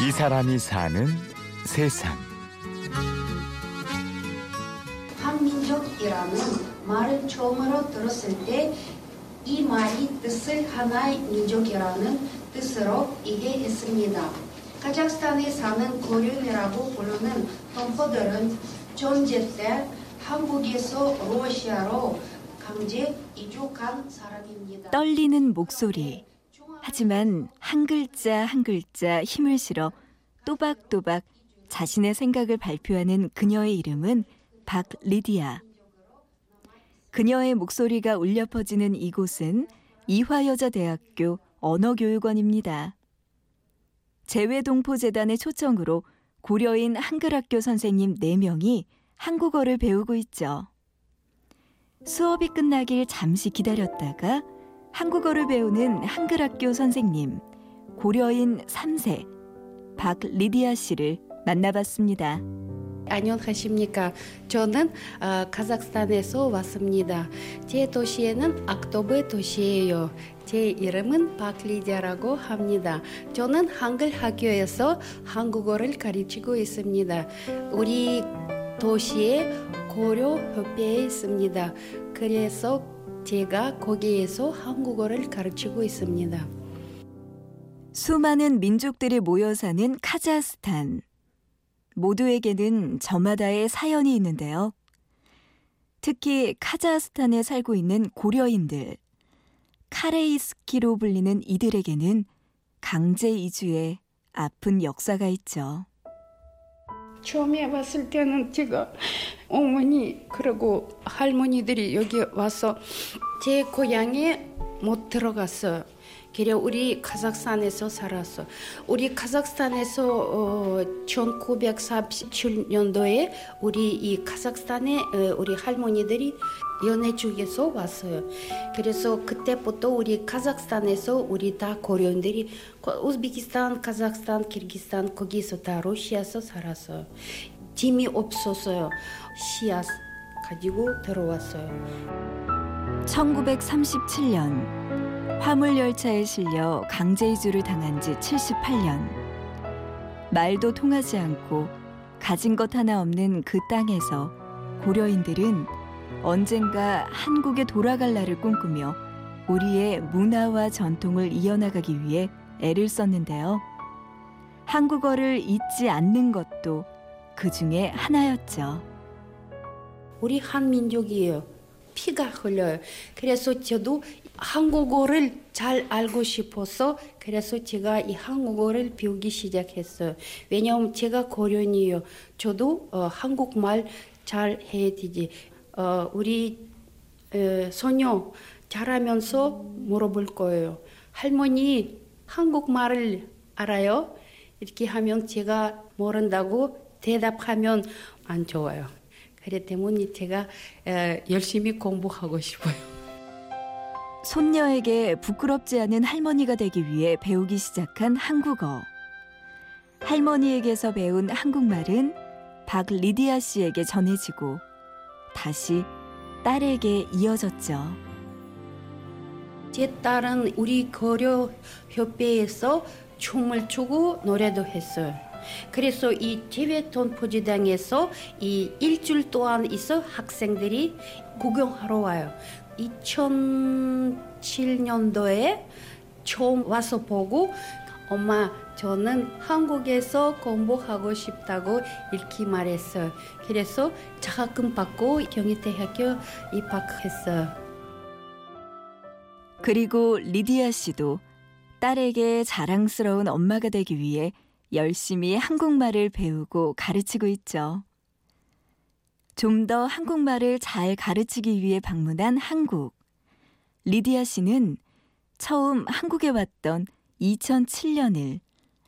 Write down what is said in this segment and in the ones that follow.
이 사람이 사는 세상. 한민족이라는 말을 처음으로 들었을 때 이 말이 뜻을 하나의 민족이라는 뜻으로 이해했습니다. 카자흐스탄에 사는 고려인이라고 부르는 동포들은 전제 때 한국에서 러시아로 강제 이주간 사람입니다. 떨리는 목소리. 하지만 한 글자 한 글자 힘을 실어 또박또박 자신의 생각을 발표하는 그녀의 이름은 박리디아. 그녀의 목소리가 울려 퍼지는 이곳은 이화여자대학교 언어교육원입니다. 재외동포재단의 초청으로 고려인 한글학교 선생님 4명이 한국어를 배우고 있죠. 수업이 끝나길 잠시 기다렸다가 한국어를 배우는 한글학교 선생님, 고려인 3세 박리디아 씨를 만나봤습니다. 안녕하십니까. 저는 어, 카자흐스탄에서 왔습니다. 제 도시에는 악토브 도시예요. 제 이름은 박리디아라고 합니다. 저는 한글 학교에서 한국어를 가르치고 있습니다. 우리 도시에 고려 협회에 있습니다. 그래서 제가 거기에서 한국어를 가르치고 있습니다. 수많은 민족들이 모여 사는 카자흐스탄. 모두에게는 저마다의 사연이 있는데요. 특히 카자흐스탄에 살고 있는 고려인들, 카레이스키로 불리는 이들에게는 강제 이주의 아픈 역사가 있죠. 처음에 왔을 때는 제가 어머니 그리고 할머니들이 여기 와서 제 고향에 못 들어갔어요. 그래 우리 카자흐스탄에서 살았어. 우리 카자흐스탄에서 어, 1947년도에 우리 이 카자흐스탄에 어, 우리 할머니들이 연애 중에서 왔어요. 그래서 그때부터 우리 카자흐스탄에서 우리 다 고려인들이 우즈베키스탄, 카자흐스탄, 키르기스탄 거기서 다 러시아에서 살았어요. 짐이 없었어요. 씨앗 가지고 들어왔어요. 1937년 화물열차에 실려 강제 이주를 당한 지 78년. 말도 통하지 않고 가진 것 하나 없는 그 땅에서 고려인들은 언젠가 한국에 돌아갈 날을 꿈꾸며 우리의 문화와 전통을 이어나가기 위해 애를 썼는데요. 한국어를 잊지 않는 것도 그 중에 하나였죠. 우리 한민족이에요. 피가 흘려요. 그래서 저도 한국어를 잘 알고 싶어서 그래서 제가 이 한국어를 배우기 시작했어요. 왜냐하면 제가 고려인이에요. 저도 어, 한국말 잘 해야 되지. 어, 우리 에, 소녀 잘하면서 물어볼 거예요. 할머니 한국말을 알아요? 이렇게 하면 제가 모른다고 대답하면 안 좋아요. 그래 때문에 제가 에, 열심히 공부하고 싶어요. 손녀에게 부끄럽지 않은 할머니가 되기 위해 배우기 시작한 한국어. 할머니에게서 배운 한국말은 박 리디아 씨에게 전해지고 다시 딸에게 이어졌죠. 제 딸은 우리 고려 협회에서 춤을 추고 노래도 했어요. 그래서 이 재외톤 포지당에서 이 일주일 동안 있어 학생들이 구경하러 와요. 2007년도에 처음 와서 보고 엄마 저는 한국에서 공부하고 싶다고 이렇게 말했어요. 그래서 장학금 받고 경희대학교 입학했어요. 그리고 리디아 씨도 딸에게 자랑스러운 엄마가 되기 위해 열심히 한국말을 배우고 가르치고 있죠. 좀 더 한국말을 잘 가르치기 위해 방문한 한국. 리디아 씨는 처음 한국에 왔던 2007년을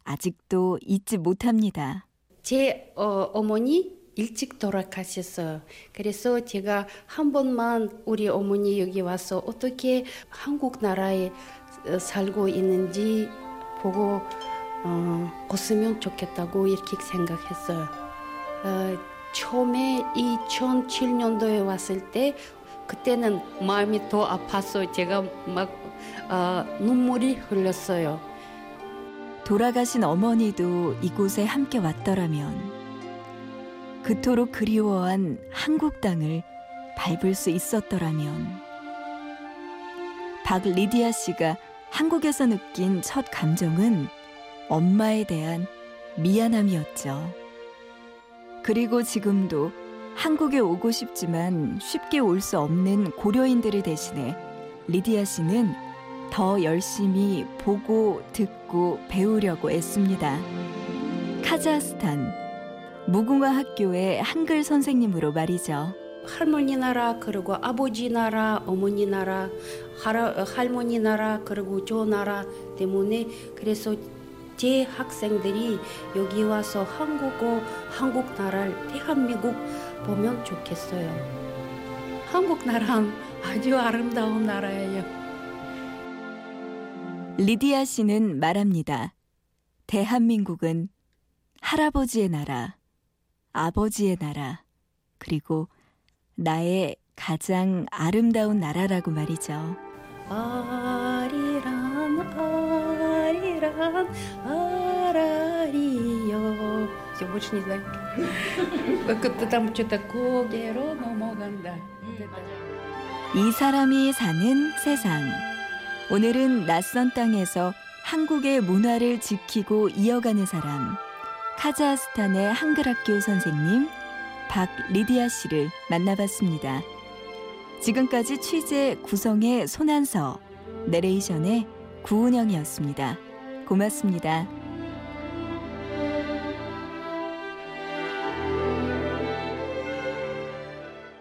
아직도 잊지 못합니다. 제 어, 어머니 일찍 돌아가셨어요. 그래서 제가 한 번만 우리 어머니 여기 와서 어떻게 한국 나라에 살고 있는지 보고 어, 웃으면 좋겠다고 이렇게 생각했어요. 어, 처음에 2007년도에 왔을 때 그때는 마음이 더 아파서 제가 막 어, 눈물이 흘렸어요. 돌아가신 어머니도 이곳에 함께 왔더라면 그토록 그리워한 한국 땅을 밟을 수 있었더라면 박 리디아 씨가 한국에서 느낀 첫 감정은 엄마에 대한 미안함이었죠. 그리고 지금도 한국에 오고 싶지만 쉽게 올 수 없는 고려인들을 대신해 리디아 씨는 더 열심히 보고 듣고 배우려고 애씁니다. 카자흐스탄 무궁화 학교의 한글 선생님으로 말이죠. 할머니 나라 그리고 아버지 나라 어머니 나라 할아, 할머니 나라 그리고 저 나라 때문에 그래서 제 학생들이 여기 와서 한국어 한국 나라를 대한민국 보면 좋겠어요. 한국 나라는 아주 아름다운 나라예요. 리디아 씨는 말합니다. 대한민국은 할아버지의 나라, 아버지의 나라, 그리고 나의 가장 아름다운 나라라고 말이죠. 아리란 아리란 아라리요. Все, больше не знаю. Как-то там что-то 고개로 넘어간다. Вот это. 이 사람이 사는 세상. 오늘은 낯선 땅에서 한국의 문화를 지키고 이어가는 사람, 카자흐스탄의 한글학교 선생님 박 리디아 씨를 만나봤습니다. 지금까지 취재 구성의 손한서, 내레이션의 구은영이었습니다. 고맙습니다.